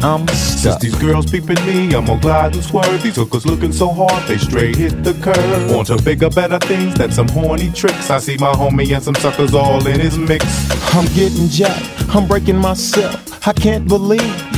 I'm Since these girls peeping me, I'm gonna glide and swerve. These hookers looking so hard, they straight hit the curve. Want to bigger, better things than some horny tricks. I see my homie and some suckers all in his mix. I'm getting jacked, I'm breaking myself. I can't believe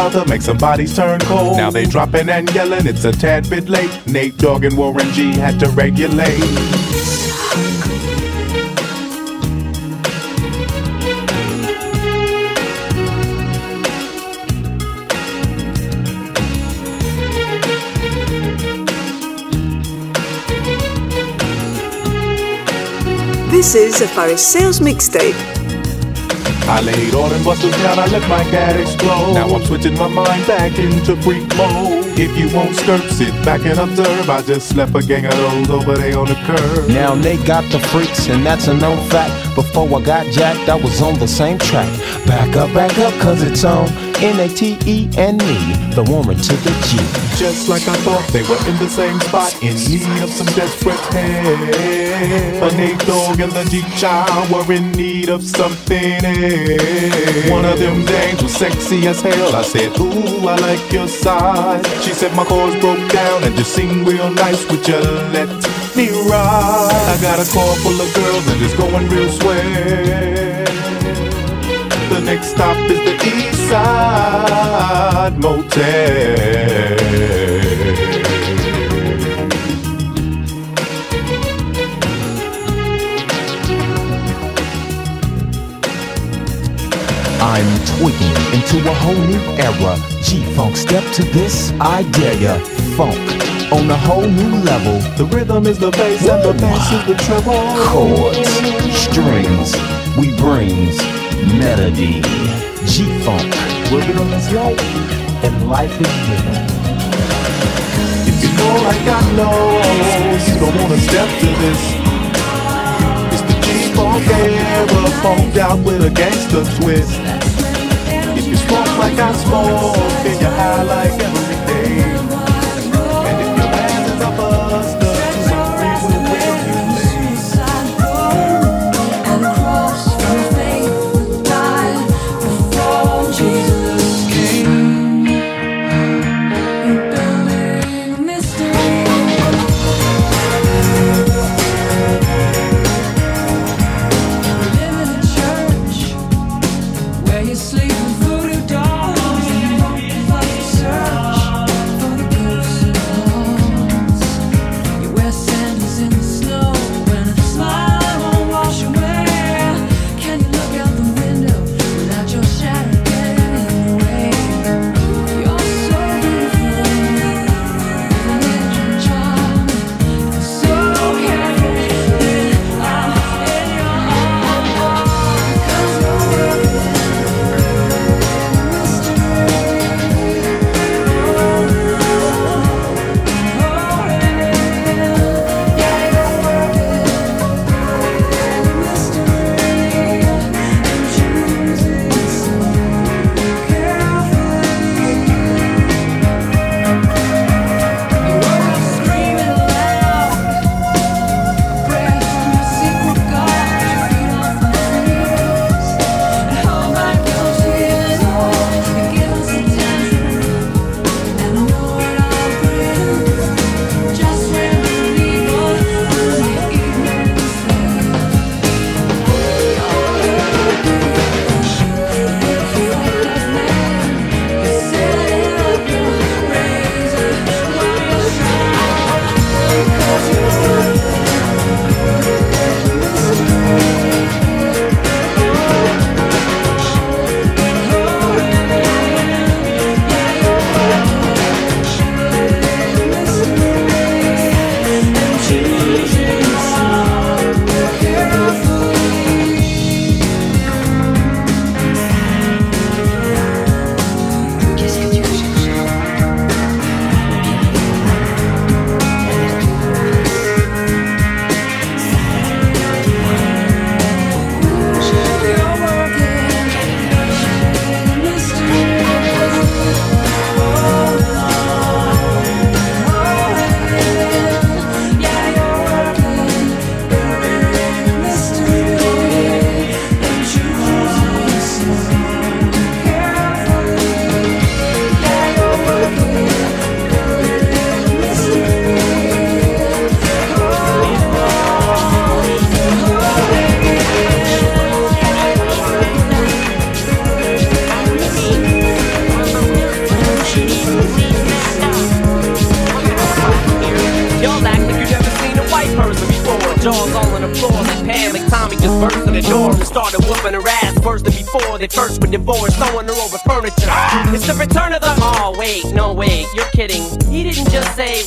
to make some bodies turn cold. Now they dropping and yelling, it's a tad bit late. Nate Dogg and Warren G had to regulate. This is a Paris Sales Mixtape. I laid all them busters down, I let my cat explode. Now I'm switching my mind back into freak mode. If you won't skirt, sit back and observe. I just slept a gang of those over there on the curb. Now they got the freaks, and that's a known fact. Before I got jacked, I was on the same track. Back up, back up, cause it's on N A T E N E, the Warren to the G. Just like I thought, they were in the same spot, in need of some desperate help. But Nate Dogg and the G Child were in need of something else. One of them dames was sexy as hell. I said, Ooh, I like your size. She said my chords broke down and just sing real nice. Would you me ride? I got a car full of girls and it's going real swell. The next stop is the East Side Motel. I'm tweaking into a whole new era. G-Funk, step to this, I dare ya. Funk on a whole new level. The rhythm is the bass and the bass is the treble. Chords, strings, we brings melody. G-Funk, where rhythm is life and life is rhythm. If you know like I know, you don't wanna step to this. It's the G-Funk era, funked out with a gangster twist. If you smoke like I smoke, then you high like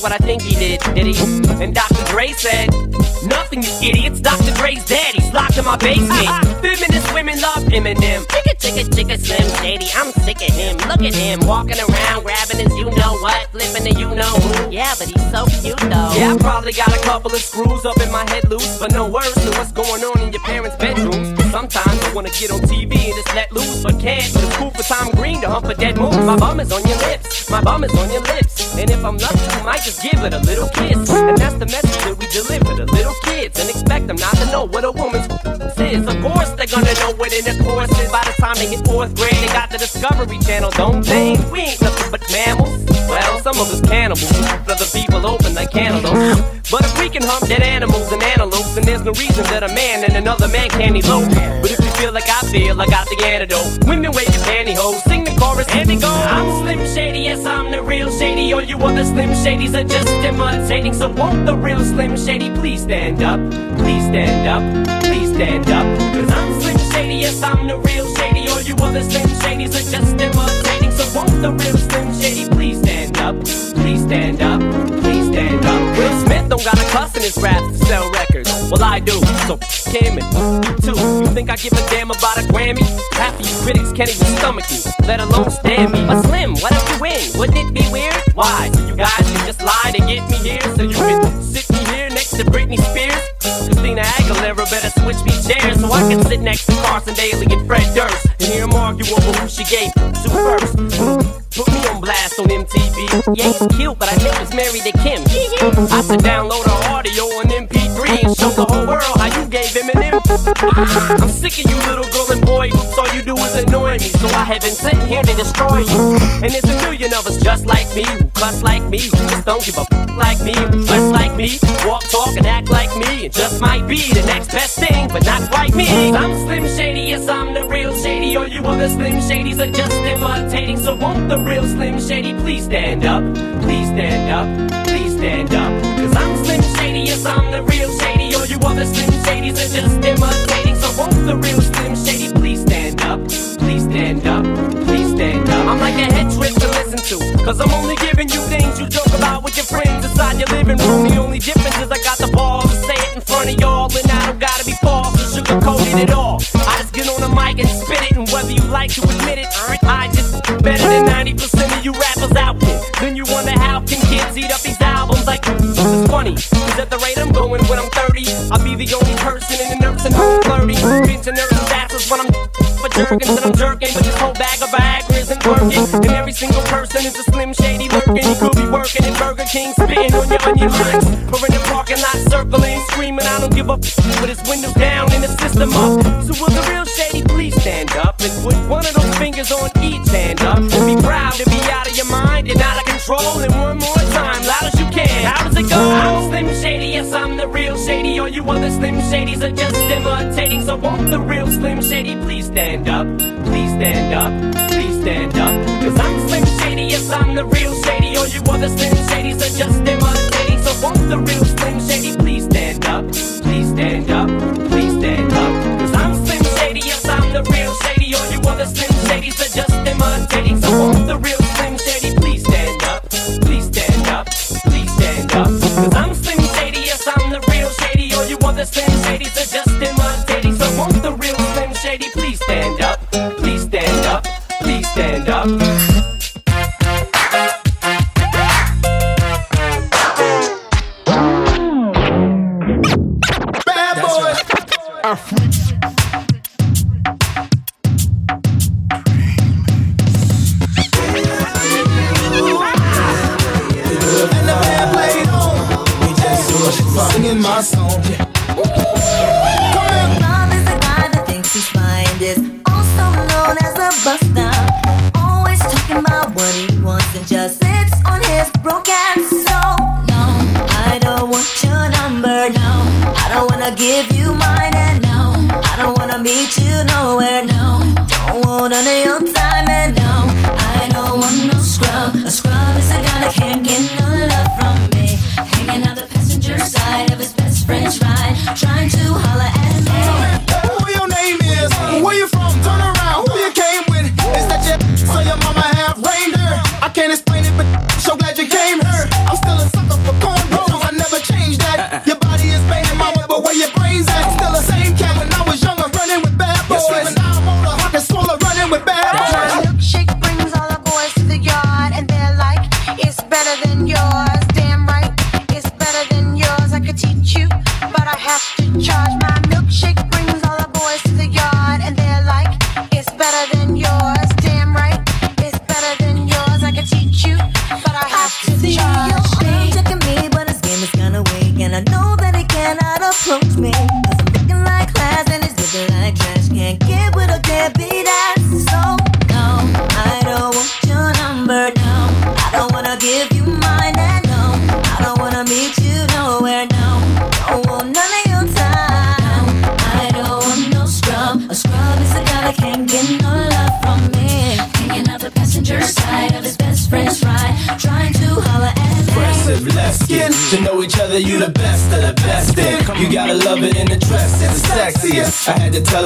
what I think he did, did he? And Dr. Dre said, Nothing, you idiots. Dr. Dre's daddy's locked in my basement. Feminist women love Eminem. Chicka, chicka, chicka, Slim Shady. I'm sick of him. Look at him walking around grabbing his you know what, flipping the you know who. Yeah, but he's so cute though. Yeah, I probably got a couple of screws up in my head loose, but no worse than what's going on in your parents' bedrooms. Sometimes I wanna get on TV and just let loose, but can't. It's cool for Tom Green to hump a dead moose. My bum is on your lips, my bum is on your lips. And if I'm lucky, you might just give it a little kiss. And that's the message that we deliver to little kids and expect them not to know what a woman's is. Of course, they're gonna know what intercourse is by the time they hit fourth grade. They got the Discovery Channel, don't they? We ain't nothing but mammals. Well, some of us cannibals, other people open like cantaloupes. But if we can hump dead animals and antelopes, then there's no reason that a man and another man can't elope. But if you feel like I feel, I got the antidote. Women wave your pantyhose, sing the chorus, and it goes. I'm Slim Shady, yes, I'm the real Shady. All you other Slim Shadys are just imitating. So won't the real Slim Shady please stand up? Please stand up, please stand up. Cause I'm Slim Shady, yes, I'm the real Shady. All you other Slim Shadys are just imitating. So won't the real Slim Shady please stand up? Please stand up, don't got a cuss in his raps to sell records. Well, I do, so Kim and you too. You think I give a damn about a Grammy? Half of you critics can't even stomach me, let alone stand me. But Slim, what if you win? Wouldn't it be weird? Why? You guys can just lie to get me here, so you can sit me here to Britney Spears? Christina Aguilera better switch me chairs so I can sit next to Carson Daly and Fred Durst and hear them argue over who she gave to first. Put me on blast on MTV. Yeah, he's cute, but I think he's married to Kim. I should download her audio on MP3 and show the whole world I'm sick of you little girl and boy. All you do is annoy me, so I have been sitting here to destroy you. And there's a million of us just like me, who like me, who just don't give a f- like me, who dress like me, walk, talk, and act like me, and just might be the next best thing, but not quite me. I'm Slim Shady, yes, I'm the real Shady. All you other Slim Shadys are just imitating, so won't the real Slim Shady please stand up? Please stand up, please stand up. Cause I'm Slim Shady, yes, I'm the real Shady. You other Slim Shadys are just imitating, so won't the real Slim Shady please stand up? Please stand up, please stand up. I'm like a head trip to listen to, cause I'm only giving you things you joke about with your friends inside your living room. The only difference is I got the balls to say it in front of y'all, and I don't gotta be false or sugarcoated at all. Mic and spit it, and whether you like to admit it, I just better than 90% of you rappers out there. Then you wonder how can kids eat up these albums like this is funny. Cause at the rate I'm going when I'm 30, I'll be the only person in the nursing home flirty. Pinching nurses' asses when I'm for jerking, then I'm jerking. But this whole bag of Viagra isn't working. And every single person is a slim shady lurking. He could be working in Burger King, spitting on your onion rings. Or in the parking lot circling, screaming, I don't give f- with his windows down and the system up. So will the real shady please stand up and put one of those fingers on each hand up? Be proud to be out of your mind and out of control. And one more time, loud as you can. How does it go? I'm Slim Shady, yes, I'm the real Shady. All you other Slim Shadys are just imitating. So won't the real Slim Shady please stand up? Please stand up, please stand up. Cause I'm Slim Shady, yes, I'm the real Shady. All you other Slim Shadys are just imitating. So won't the real just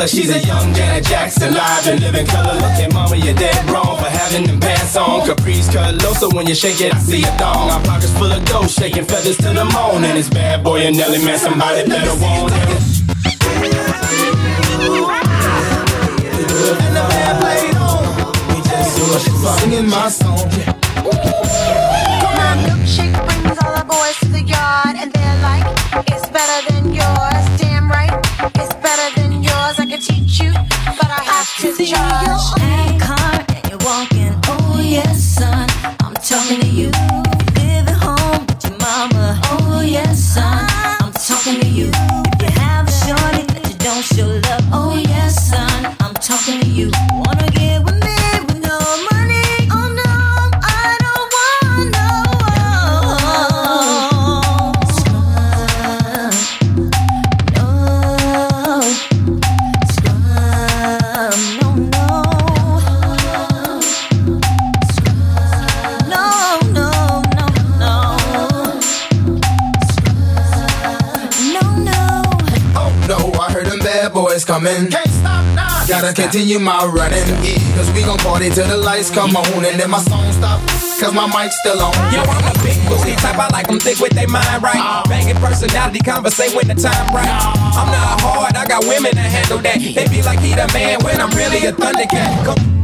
She's a young Janet Jackson, live and living color. Looking, mama, you're dead wrong for having them pants on. Caprice cut low, so when you shake it, I see a thong. Our pockets full of dough, shaking feathers till the morning. It's bad boy and Nelly, man, somebody better want it. you my running gig. Cause we gon' party till the lights come on and then my song stop. Cause my mic's still on. Yo, I'm a big booty type. I like them thick with their mind right. Uh, Banging personality, conversate when the time right. Uh, I'm not hard. I got women that handle that. They be like he the man when I'm really a thundercat. Come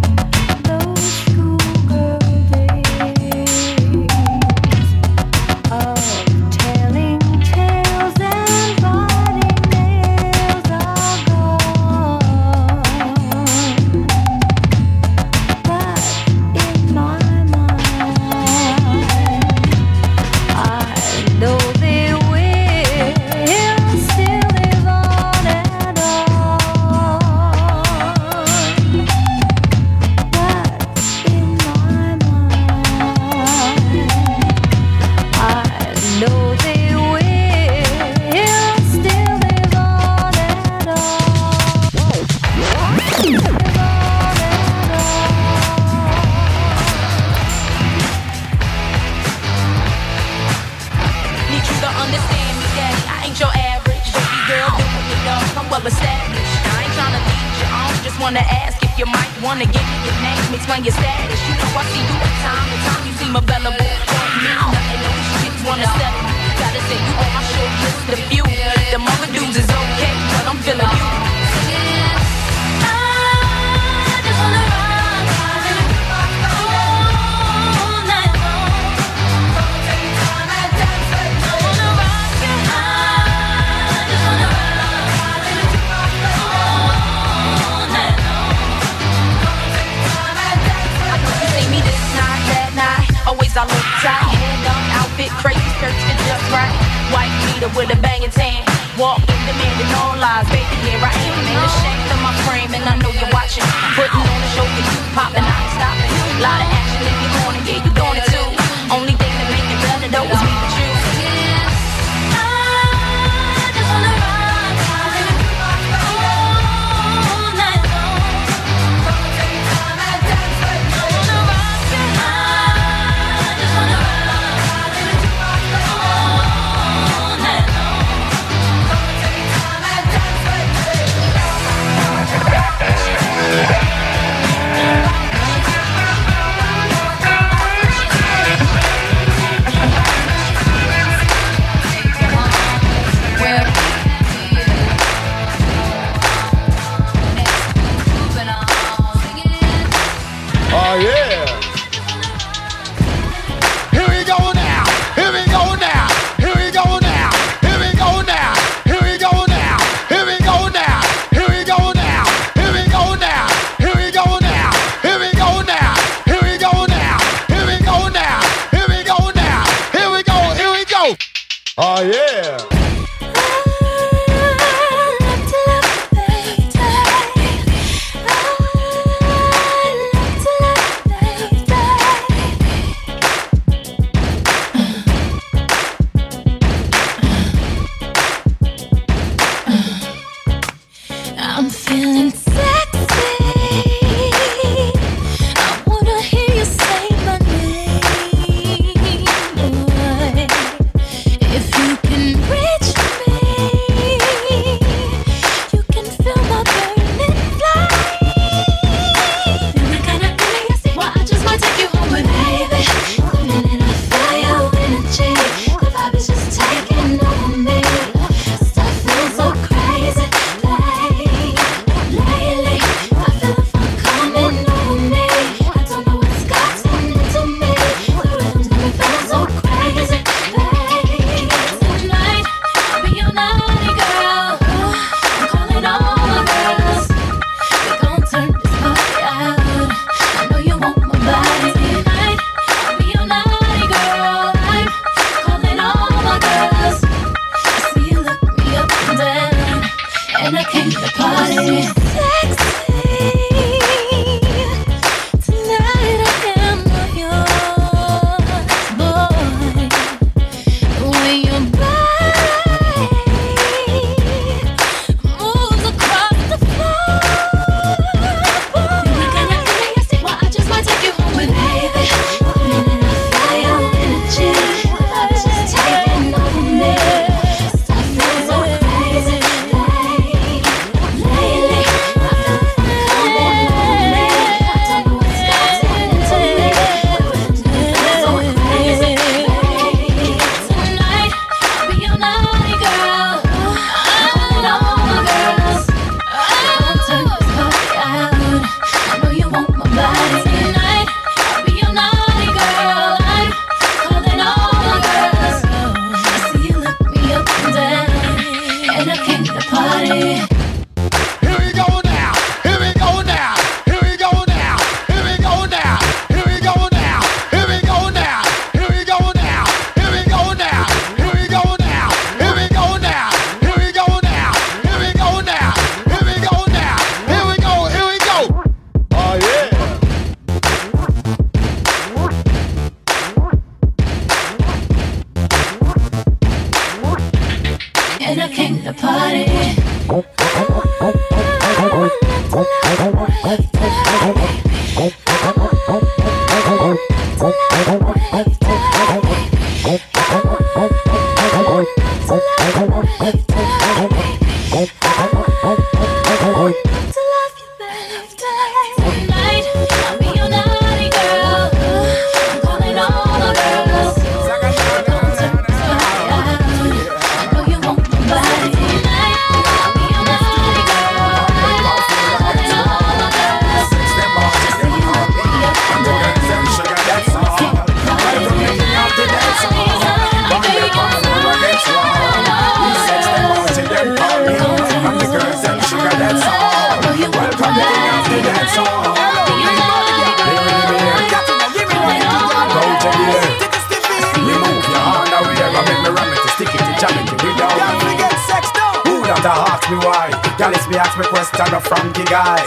shy. Me questions from the guy.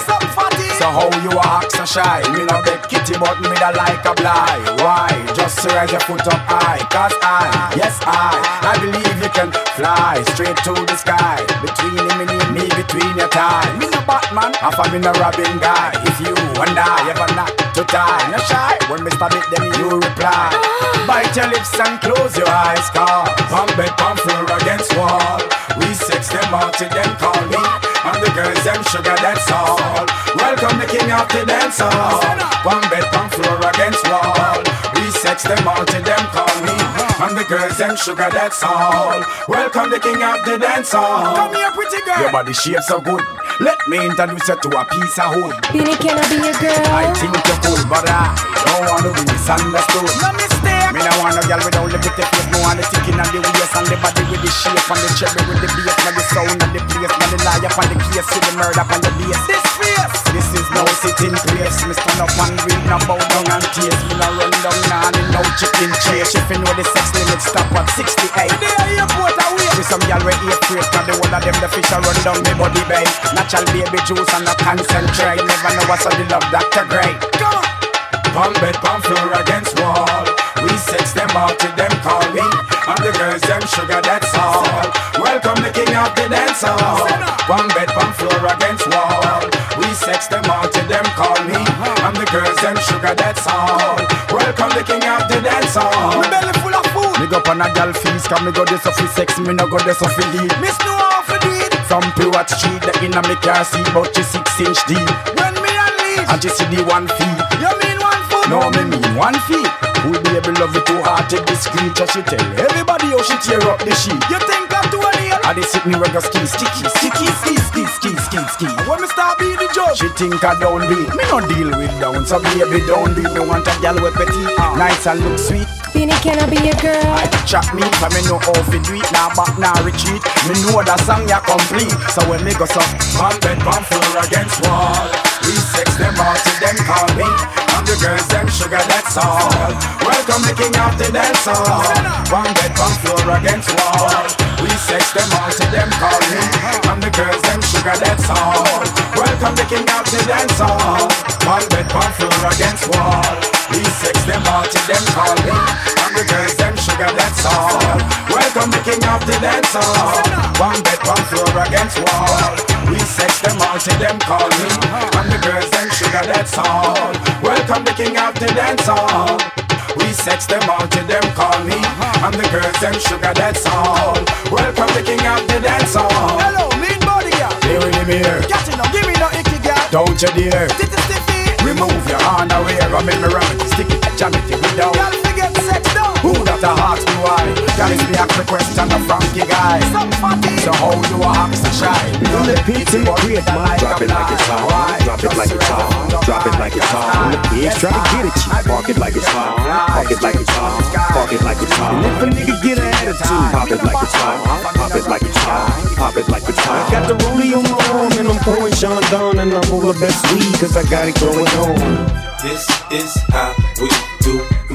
So how you a hot sunshine? Me no beg kitty, but me da like a blind. Why? Just raise your foot up high. Cause I, yes I, I believe you can fly straight to the sky. Between him and me, between your thighs. Batman, half a me no Robin guy. If you and I ever not to tie, no shy. When me stop it, then you reply. Bite your lips and close your eyes, cause Pump bed, pump floor against wall. We sex them out till them call me. And the girls, them sugar, that's all. Welcome the king of the dance hall. One bed, one floor against wall. We sex them all till them call me. And the girls, them sugar, that's all. Welcome the king of the dance hall. Come here, pretty girl. Your body shape so good. Let me introduce you to a piece of hood. Beenie, can I be your girl? I think you could, but I don't want to be misunderstood. No mistake. Me no want no girl without the pretty face. No want the ticking and the waist and the body with the shape and the cherry with the bass and the sound and the place. Man, the lie up on the case with the murder on the base. This face. This is no sitting place. Me stand up and read, no bow down and taste. Me no run down now and no chicken chase. If you know the sex limit stop at 68. The airport away. With some girl with eight freight, cause the whole of them the fish are run down me body bay. Natural baby juice and no concentrate. Never know what's on the love Dr. Gray. Come on. Pump bed, pump floor against sugar, that's all. Welcome the king of the dance hall. One bed, pump floor against wall. We sex them out till them call me. I'm the girls them sugar, that's all. Welcome the king of the dance hall. My belly full of food. Me go on a gal feast, cause me go this off sex, me no go this off lead. Miss no off do it. From Pure Street, the inner me car see about you six inch deep. When me unleash, and you see the one feet. One foot? No, me mean one feet. Who'll be able to love it too hard, take this creature, she tell everybody how she tear up the sheet. You think I'm too early? I did sit me go ski, sticky, sticky, ski, ski, ski, ski, ski. And when me start be the judge, she think I don't be. Me no deal with down, so baby don't beat. Me want a gal with petty, nice and look sweet. Beenie, can I be your girl? I chat me, for me know how to do it. Now back, now retreat. Me know that song ya complete. So when me go so, bed, one floor against wall. We sex them all till them call me. The girls them sugar, that's all. Welcome the king of the dance hall. One bed, one floor against wall. We sex them all till them call me. And the girls them sugar, that's all. Welcome the king of the dance hall. One bed, one floor against wall. We sex them all till them call me. And the girls them sugar, that's all. Welcome the king of the dance hall. One bed, one floor against wall. We sex them all till them call me. And the girls them sugar, that's all. Welcome the king of the dance hall. We sex them all till them call me. And the girls them sugar, that's all. Welcome the king of the dance hall. Hello, mean body girl. Here with him here. Got you now, give me no icky girl. Don't you dare. Remove your hand away, I make me it, stick it, jam it, give down. Who that a ask me why? Girl, it's me ask the question, a Frankie guy. Some fatty. So how you a ask a shy? You the pizza create my Drop it like it's hot. Drop it like it's hot. Drop it like it's hot. When the pigs try to get at you, park it like it's hot. Park it like it's hot. Park it like it's hot. And if a nigga get an attitude, pop it like it's hot. Pop it like it's hot. Pop it like it's hot. Got the rollie on my arm and I'm pouring Chandon and I'm full of best weed cause I got it going on. This is how we do.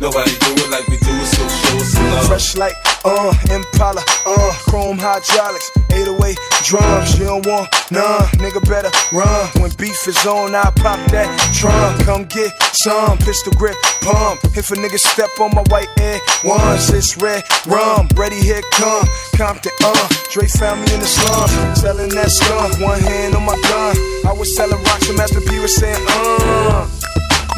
Nobody do it like we do it, so show us love. Fresh like, uh, Impala, uh, chrome hydraulics, 808 drums. You don't want none, nigga better run. When beef is on, I pop that trunk. Come get some pistol grip pump. If a nigga step on my white air once, it's red rum. Ready, here come Compton, uh. Dre found me in the slums, selling that skunk. One hand on my gun. I was selling rocks, and Master P was saying, uh.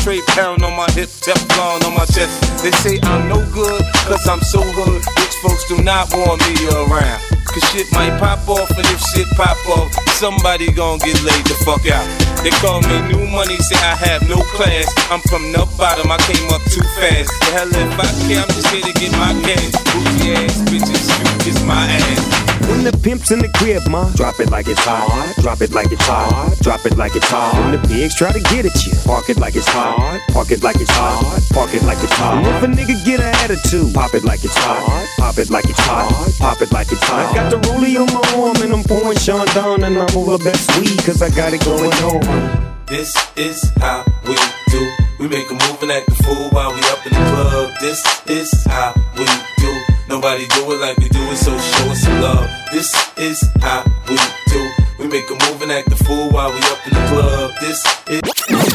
straight pound on my hip, Teflon on my chest. They say I'm no good, cause I'm so hood. Rich folks do not want me around. Cause shit might pop off, and if shit pop off, somebody gon' get laid the fuck out. They call me new money, say I have no class. I'm from the bottom, I came up too fast. The hell if I care, I'm just here to get my cash. Booty ass bitches, you kiss my ass. When the pimp's in the crib, ma, drop it like it's hot. Drop it like it's hot. Drop it like it's hot. When the pigs try to get at you, park it like it's hot. Park it like it's hot. Park it like it's hot. And if a nigga get an attitude, pop it like it's hot. Pop it like it's hot. Pop it like it's hot. I got the rollie on my arm and I'm pouring Chandon and I'm over best weed cause I got it going on. This is how we do. We make a move and act the fool while we up in the club. This is how we do. Nobody do it like we do it, so show us some love. This is how we do. We make a move and act the fool while we up in the club. This is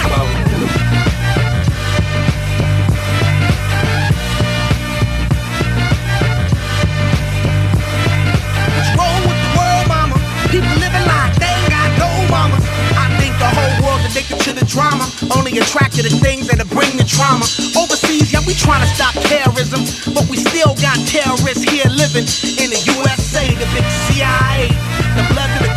how we do. What's with the world, mama? People living like they ain't got no mamas. I think the whole world's addicted to the drama, only attracted to things that'll bring the trauma. Overseas, yeah, we trying to stop terrorism, but we still got terrorists here living in the USA, the big CIA, the blood of the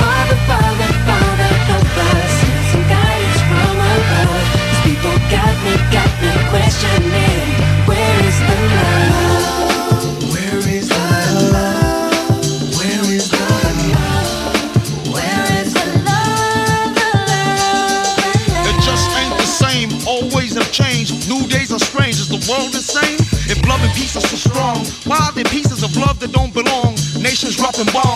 Father, Father, Father, help us. Send some guidance from above. These people got me, got me questioning. Where is the love? Where is the love? Where is the love? Where is the love? The love? It just ain't the same, always have changed. New days are strange. Is the world the same? If love and peace are so strong, why are there pieces of love that don't belong? Nations dropping bombs,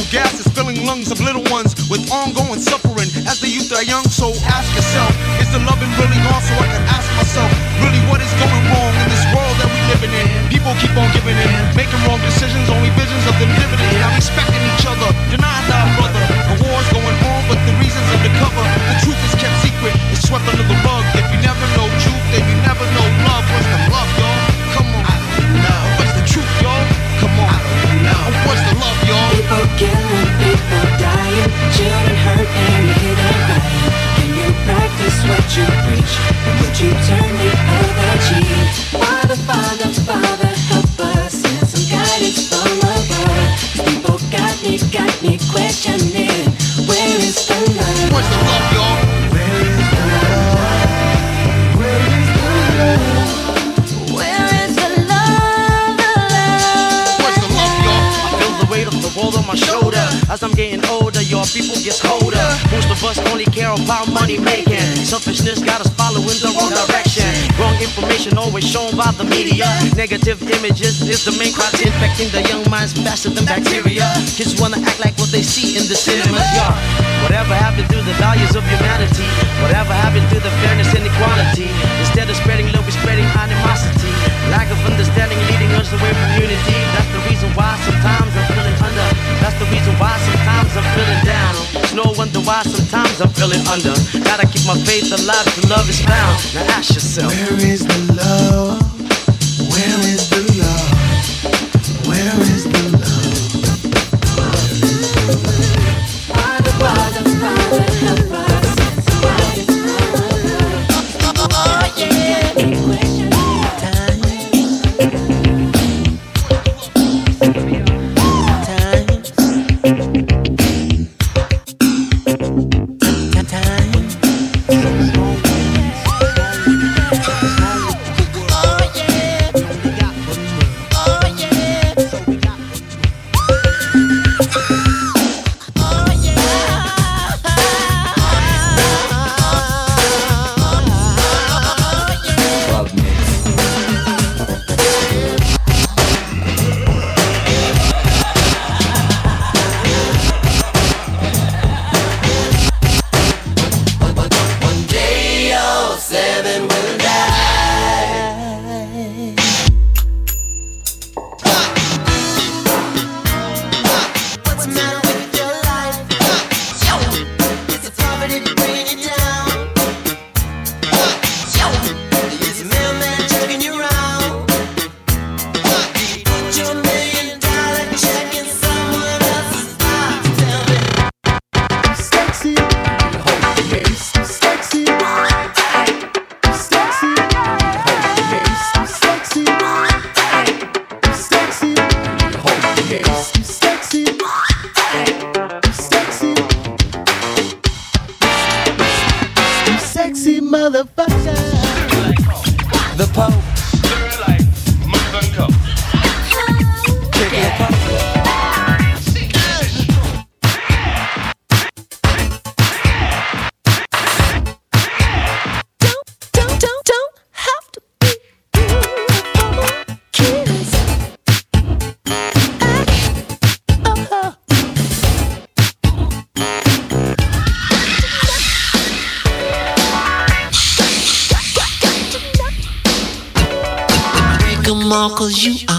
chemical gases filling lungs of little ones with ongoing suffering as the youth are young. So ask yourself, is the loving really gone? So I can ask myself, really what is going wrong in this world that we living in? People keep on giving in, making wrong decisions, only visions of them living in. Not respecting each other, denying practice preach? And would you turn the other cheek? Father, Father, Father, help us. Send some guidance from above. These people got me, got me questioning. Where is the love? What's the love, y'all? Where is the love? Where is the love? Where is the love? The love? What's the love, y'all? I feel the weight of the world on my shoulder. As I'm getting older, your people get colder. Most of us only care about money making. Selfishness got us following the wrong direction. Wrong information always shown by the media. Negative images is the main cause infecting the young minds faster than bacteria. Kids wanna act like what they see in the cinemas, yeah. Whatever happened to the values of humanity? Whatever happened to the fairness and equality? Instead of spreading love, we're spreading animosity. Lack of understanding leading us away from unity. That's the reason why sometimes. That's the reason why sometimes I'm feeling down. No wonder why sometimes I'm feeling under. Gotta keep my faith alive till love is found. Now ask yourself. Where is the love? cause you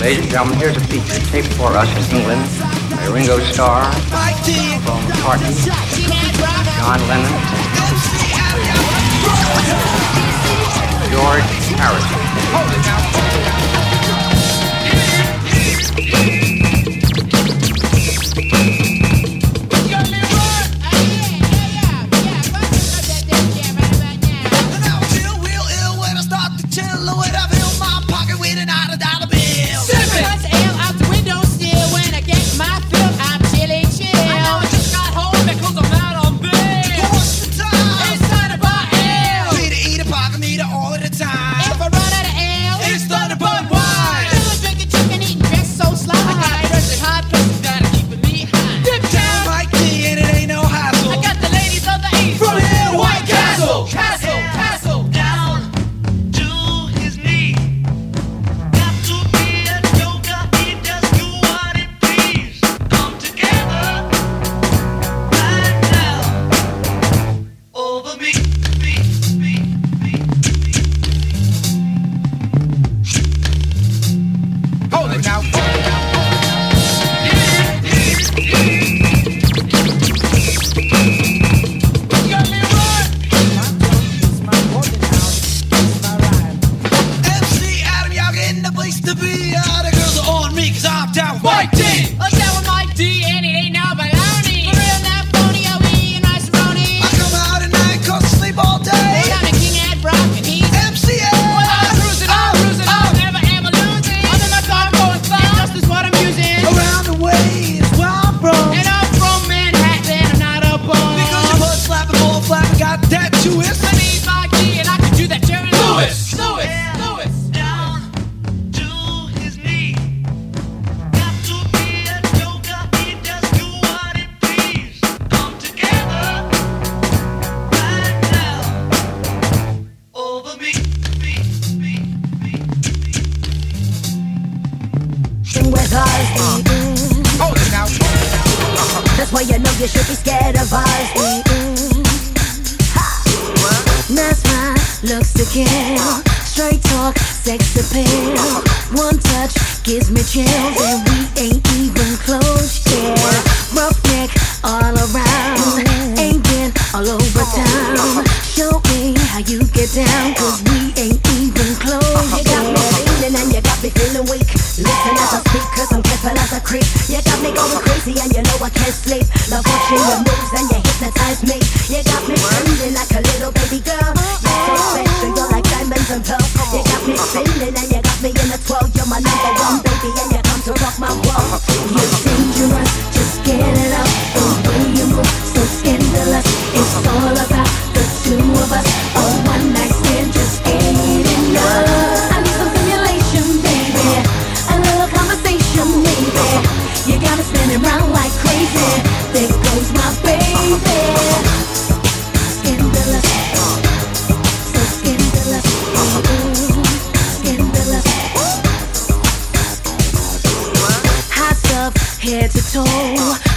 Ladies and gentlemen, here's a feature taped for us in England by Ringo Starr, Paul McCartney, John Lennon, George Harrison. So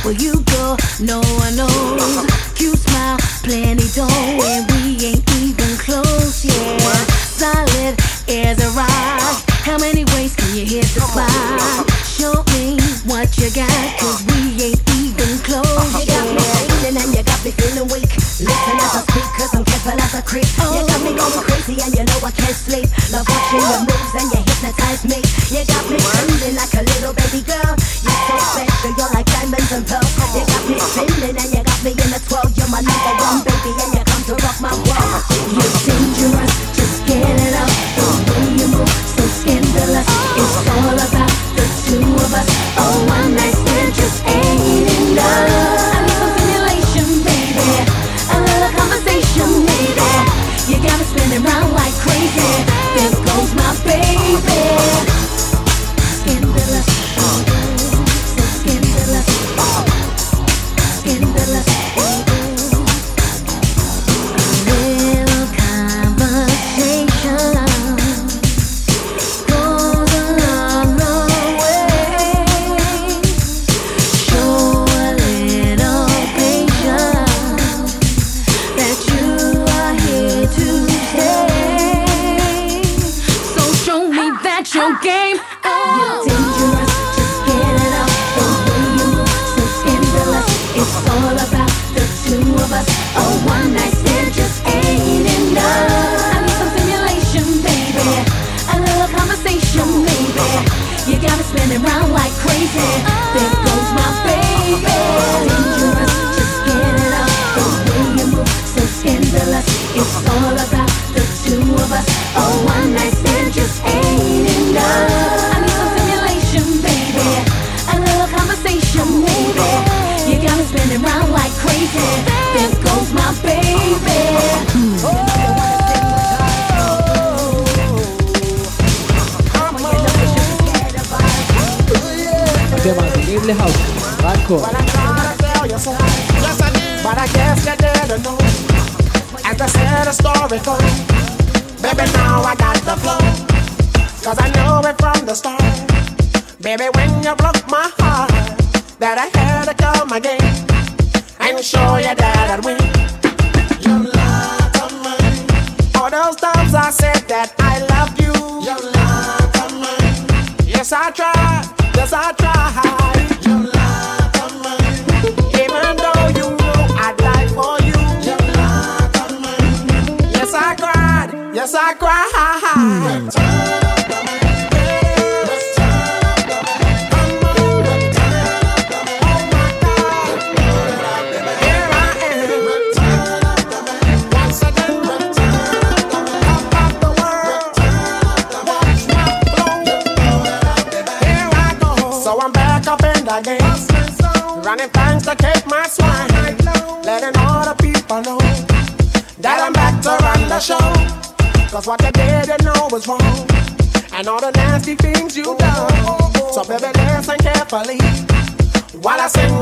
Where you go? No one knows. Cute smile, plenty dough, and we ain't even close yet. Solid as a rock. How many ways can you hit the spot? Show me what you got, cause we ain't even close yet. You got me feeling and you got me feeling weak. Listen as I speak, cause I'm careful as a creep. You oh. got me going crazy and you know I can't sleep. Love watching your moves and you hypnotize me. You got me While I say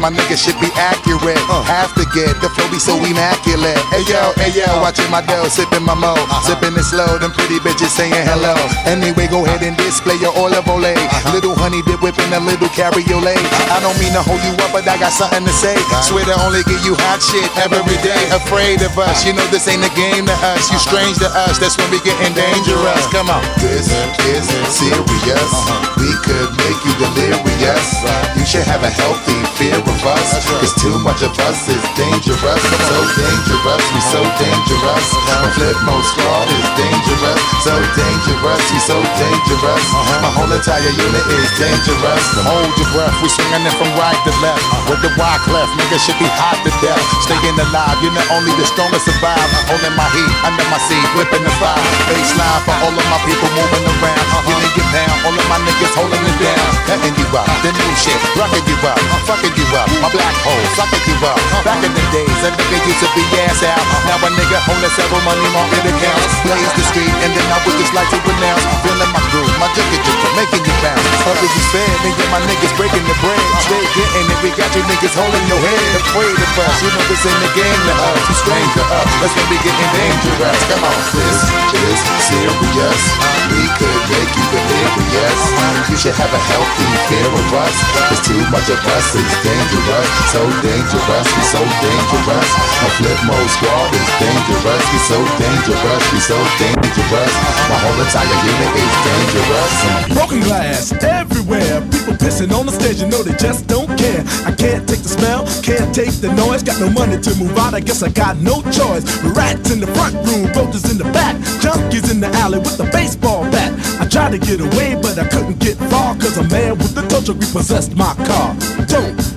My nigga should be accurate. Uh. Have to get the flow be so immaculate. Hey yo, hey yo, uh. watching my dough, sipping my mo. Uh-huh. Sipping it slow, them pretty bitches saying hello. Uh-huh. Anyway, go ahead and display your olive ole. Uh-huh. Little honey dip whipping a little cabriolet. I don't mean to hold you up, but I got something to say. Swear to only give you hot shit every day. Afraid of us, you know this ain't a game to us. You strange to us, that's when we getting dangerous. Come on. This is serious. We could make you delirious. You should have a healthy fear of us. Cause too much of us is dangerous. So dangerous, we so dangerous. My flip mode squad is dangerous. So dangerous, we so dangerous. Uh-huh. My whole entire unit is dangerous. Hold your breath, we swinging it from right to left. Uh-huh. With the wide cleft, nigga should be hot to death. Uh-huh. Staying alive, you're not only the strongest survive. Holding my heat under my seat, whipping the fire. Baseline for all of my people moving around. Get down, all of my niggas holding it down. Cutting you up, the new shit, rocking you up, fucking you up. My black hole, sucking you up. Back in the days, a nigga used to be ass out. Now a nigga holding several money market accounts. Blaze the street, and then I would just like to renounce. Feeling my groove, my jigger jigger, making you bounce. Others is fed, and my niggas breaking the bread. Stay getting it, we got you niggas holding your head. Afraid of us, you know this ain't the game to us. You strange to us, that's when we getting dangerous. Come on, this is serious. We could make you delirious. You should have a healthy fear of us. Cause too much of us is dangerous. So dangerous, we so dangerous. My flip mode squad is dangerous. We so dangerous, we so dangerous. My whole entire unit is dangerous. Broken glass everywhere. People pissing on the stage, you know they just don't care. I can't take the smell, can't take the noise. Got no money to move out, I guess I got no choice. Rats in the front room, roaches in the back, junkies in the alley with a baseball bat. I tried to get away, but I couldn't get far, cause a man with a tow truck repossessed my car. Don't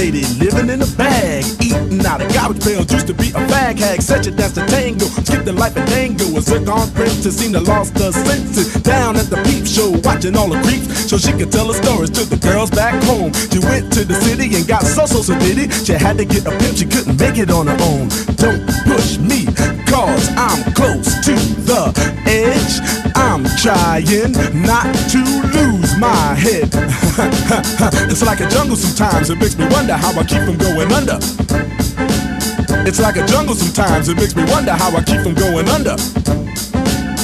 Lady living in a bag, eating out of garbage pails. Used to be a fag hag, such a dance to tango. Skipped the life of tango, a zircon princess seemed to lost her senses. Down at the peep show, watching all the creeps, so she could tell her stories to the girls back home. She went to the city and got so so so did She had to get a pimp, she couldn't make it on her own. Don't push me, cause I'm close to the trying not to lose my head. it's like a jungle sometimes, it makes me wonder how I keep from going under. It's like a jungle sometimes, it makes me wonder how I keep from going under.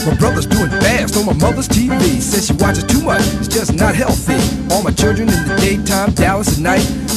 My brother's doing fast on my mother's TV. Says she watches too much, it's just not healthy. All my children in the daytime, Dallas at night.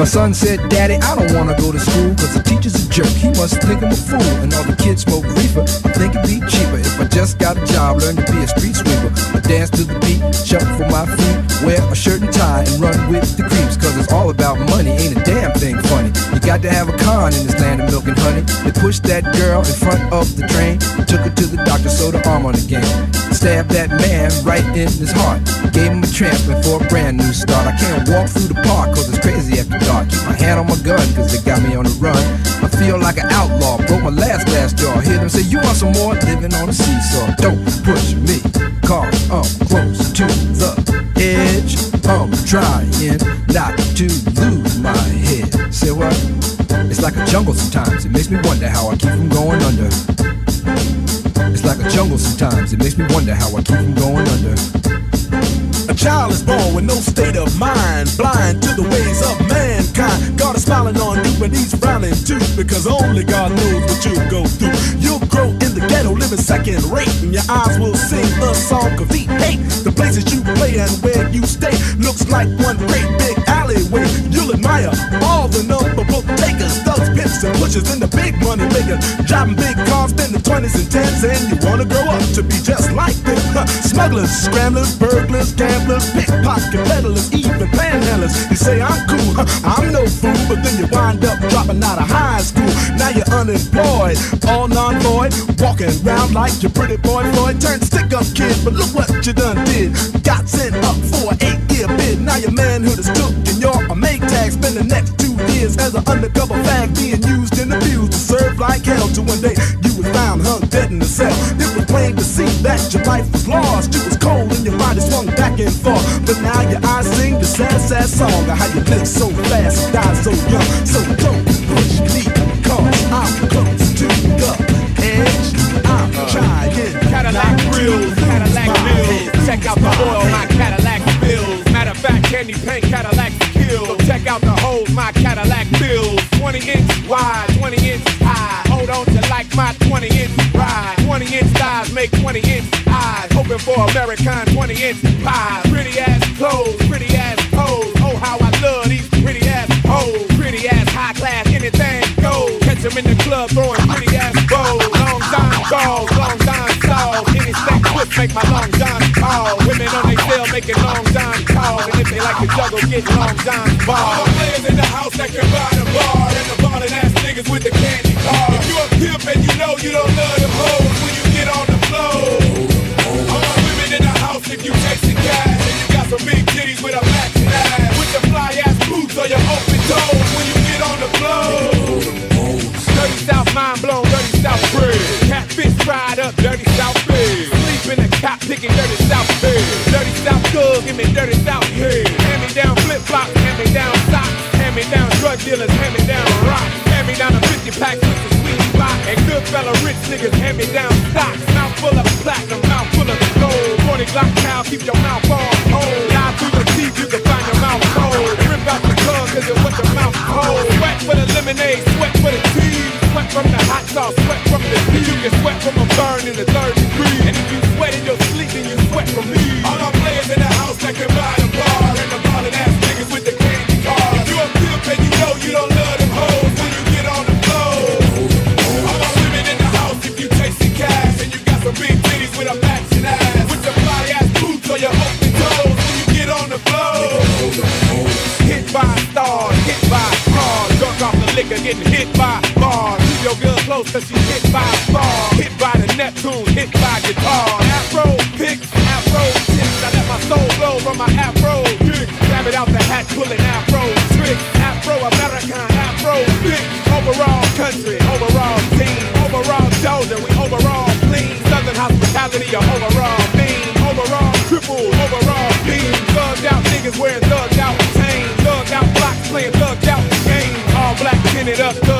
My son said, Daddy, I don't wanna go to school, cause the teacher's a jerk. He must think I'm a fool, and all the kids smoke reefer. I think it'd be cheaper if I just got a job, learn to be a street sweeper. I dance to the beat, for my feet, wear a shirt and tie, and run with the creeps, cause it's all about money, ain't a damn thing funny. You got to have a con in this land of milk and honey. They pushed that girl in front of the train, and took her to the doctor, sewed her arm on again. Stabbed that man right in his heart, gave him a transplant for a brand new start. I can't walk through the park, cause it's crazy after dark. Keep my hand on my gun, cause they got me on the run. I feel like an outlaw, broke my last glass jaw. Hear them say, You want some more? Living on a seesaw. Don't push me, cause I'm close to the edge. I'm trying not to lose my head. Say what? It's like a jungle sometimes. It makes me wonder how I keep from going under. It's like a jungle sometimes. It makes me wonder how I keep from going under. A child is born with no state of mind, blind to the ways of mankind. God is smiling on you, but he's frowning too, because only God knows what you go through. You'll grow in the ghetto, living second rate, and your eyes will sing a song of the hate. The places you play and where you stay looks like one great big alleyway. You'll admire all the number book takers, thugs, pimps, and pushers, and the big money makers. Driving big cars, in the 20s and 10s, and you wanna grow up to be just like them. Smugglers, scramblers, burglars, gamblers, pickpocket peddlers, even panhandlers. You say I'm cool, I'm no fool, but then you wind up dropping out of high school. Now you're unemployed, all non-void, walking around like your pretty boy Floyd. Turned stick-up kid, but look what you done did. Got sent up for an eight-year bid. Now your manhood is took and you're a make tag. Spend the next two years as an undercover fag being used and abused to serve like hell. to one day you found hung dead in the cell. It was plain to see that your life was lost. You was cold and your body swung back and forth. But now your eyes sing the sad, sad song of how you live so fast and die so young. So don't push me, cause I'm close to the edge. I'm uh. trying. Cadillac grills, Cadillac bills. Check out the oil, my Cadillac bills. Matter of fact, candy paint Cadillac kills. So check out the holes, my Cadillac bills. 20 inch wide, 20 inch my 20 inch ride. 20 inch thighs make 20 inch eyes. Hoping for American 20 inch pies. Pretty ass clothes, pretty ass pose. Oh, how I love these pretty ass hoes. Pretty ass high class, anything goes. Catch 'em in the club throwing pretty ass bows. Long time balls, long make my long john call. Women on they tail making long john calls. And if they like to juggle, get long john balls. Players in the house that can buy the bar. And the ballin' ass niggas with the candy car. If you a pimp and you know you don't love them hoes when you get on the floor. All my women in the house if you chasing cash. And you got some big titties with a matching ass. With your fly ass boots or your open toes when you get on the floor. Dirty South mind blown, dirty South bread. Catfish fried up, dirty South cop picking dirty South bed. Dirty South good, give me dirty South head. Hand me down flip flops, hand me down socks. Hand me down drug dealers, hand me down rocks. Hand me down a 50 pack with the sweet spot. And good fella rich niggas hand me down stocks. Mouth full of platinum, mouth full of gold. 40 Glock cow, keep your mouth on hold. Lie through the teeth, you can find your mouth cold. Rip out the tongue, cause it was your mouth cold. Sweat for the lemonade, sweat for the tea. Sweat from the hot sauce, sweat from the heat. You can sweat from a burn in the third degree. And if you sweat in your sleep, then you sweat from me. All our players in the house that can buy the bar. And the ballin' ass niggas with the candy car. If you a pimp and you know you don't love them hoes when you get on the floor. All our women in the house if you chasing cash. And you got some big titties with a matching ass. With your fly ass boots or your open toes when you get on the floor. Hit by stars, hit by cars. Drunk off the liquor, getting hit by bars. Keep your girl close cause she's hit by stars. Hit by Neptune, hit by guitars. Afro picks, afro tips. I let my soul blow from my afro kicks. Grab it out the hat, pulling afro tricks. Afro American, afro pick. Overall country, overall team. Overall Georgia, we overall clean. Southern hospitality, your overall theme. Overall triple, overall beam. Thugged out niggas wearing thugged out chains. Thugged out blocks playing thugged out game. All black tinted up, thugged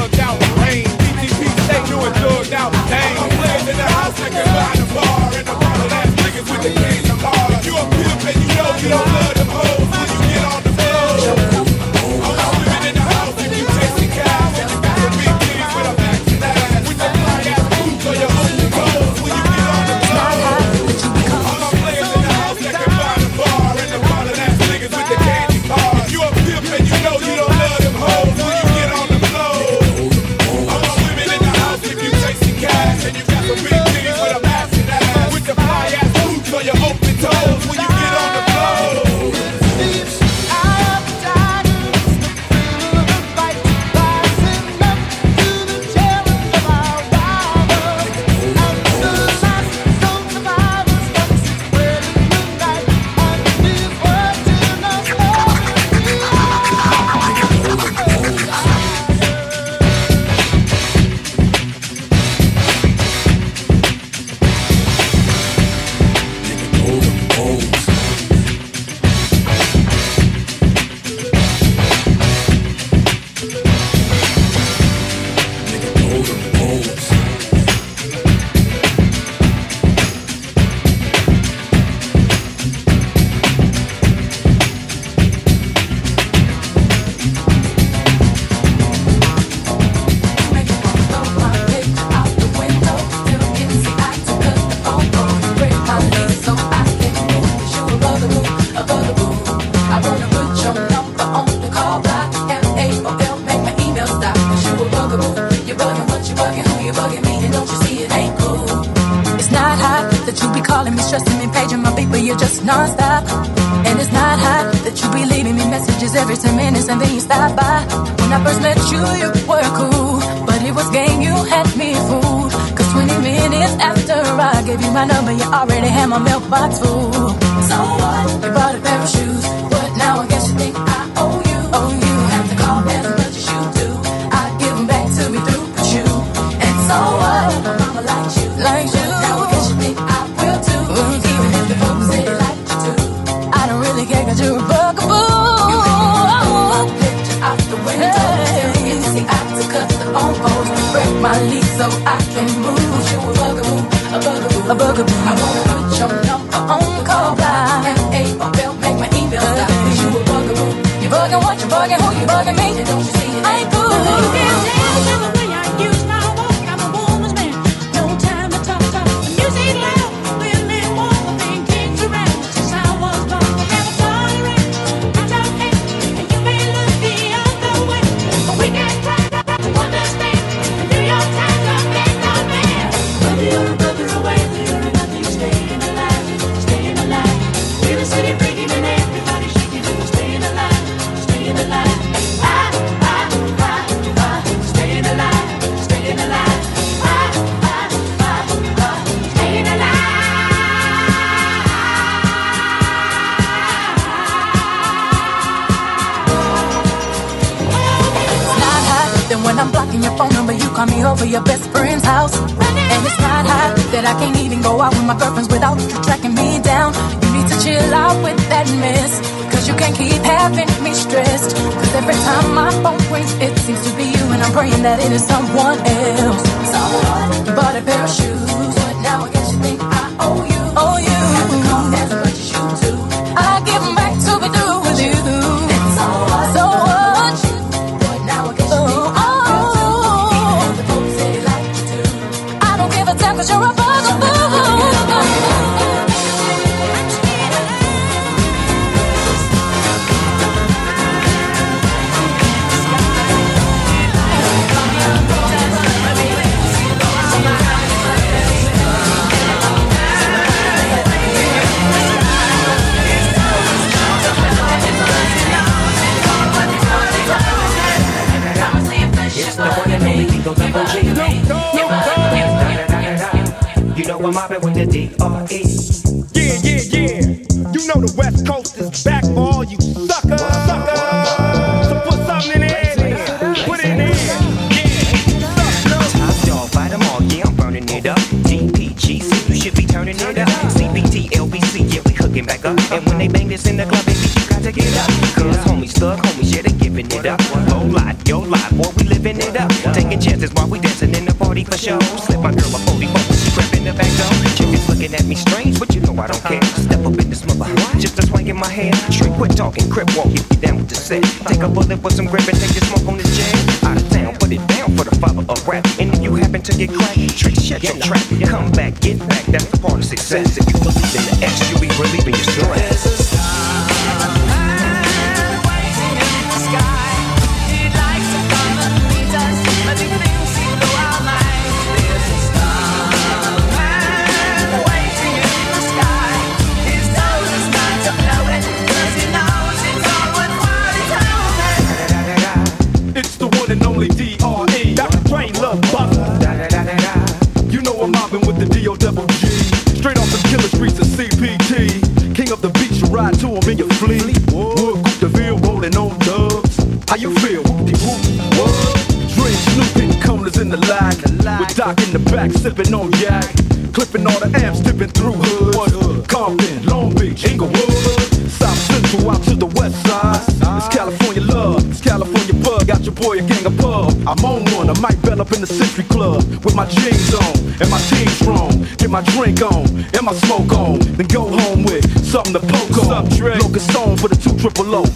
be stressing me, paging my beat, you're just nonstop. And it's not hot that you be leaving me messages every 10 minutes and then you stop by. When I first met you, you were cool, but it was game, you had me fooled. Cause 20 minutes after I gave you my number, you already had my mailbox full. So what? You bought a pair of shoes, but now I guess you think I on hold. Break my lease so I can move. You a bugaboo, a bugaboo, a bugaboo. I wanna put your number on call block and a bell make my email stop. Cause you a bugaboo, you bugging what you bugging who you bugging me? Don't you see it I ain't cool? You can't dance, For your best friend's house. And it's not high that I can't even go out with my girlfriends without you tracking me down. You need to chill out with that mess. Cause you can't keep having me stressed. Cause every time my phone rings, it seems to be you. And I'm praying that it is someone else. Someone a pair of shoes. shut your trap, come back, get back, that's the part of success. my drink on and my smoke on. Then go home with something to poke on. Locust stone for the two triple O.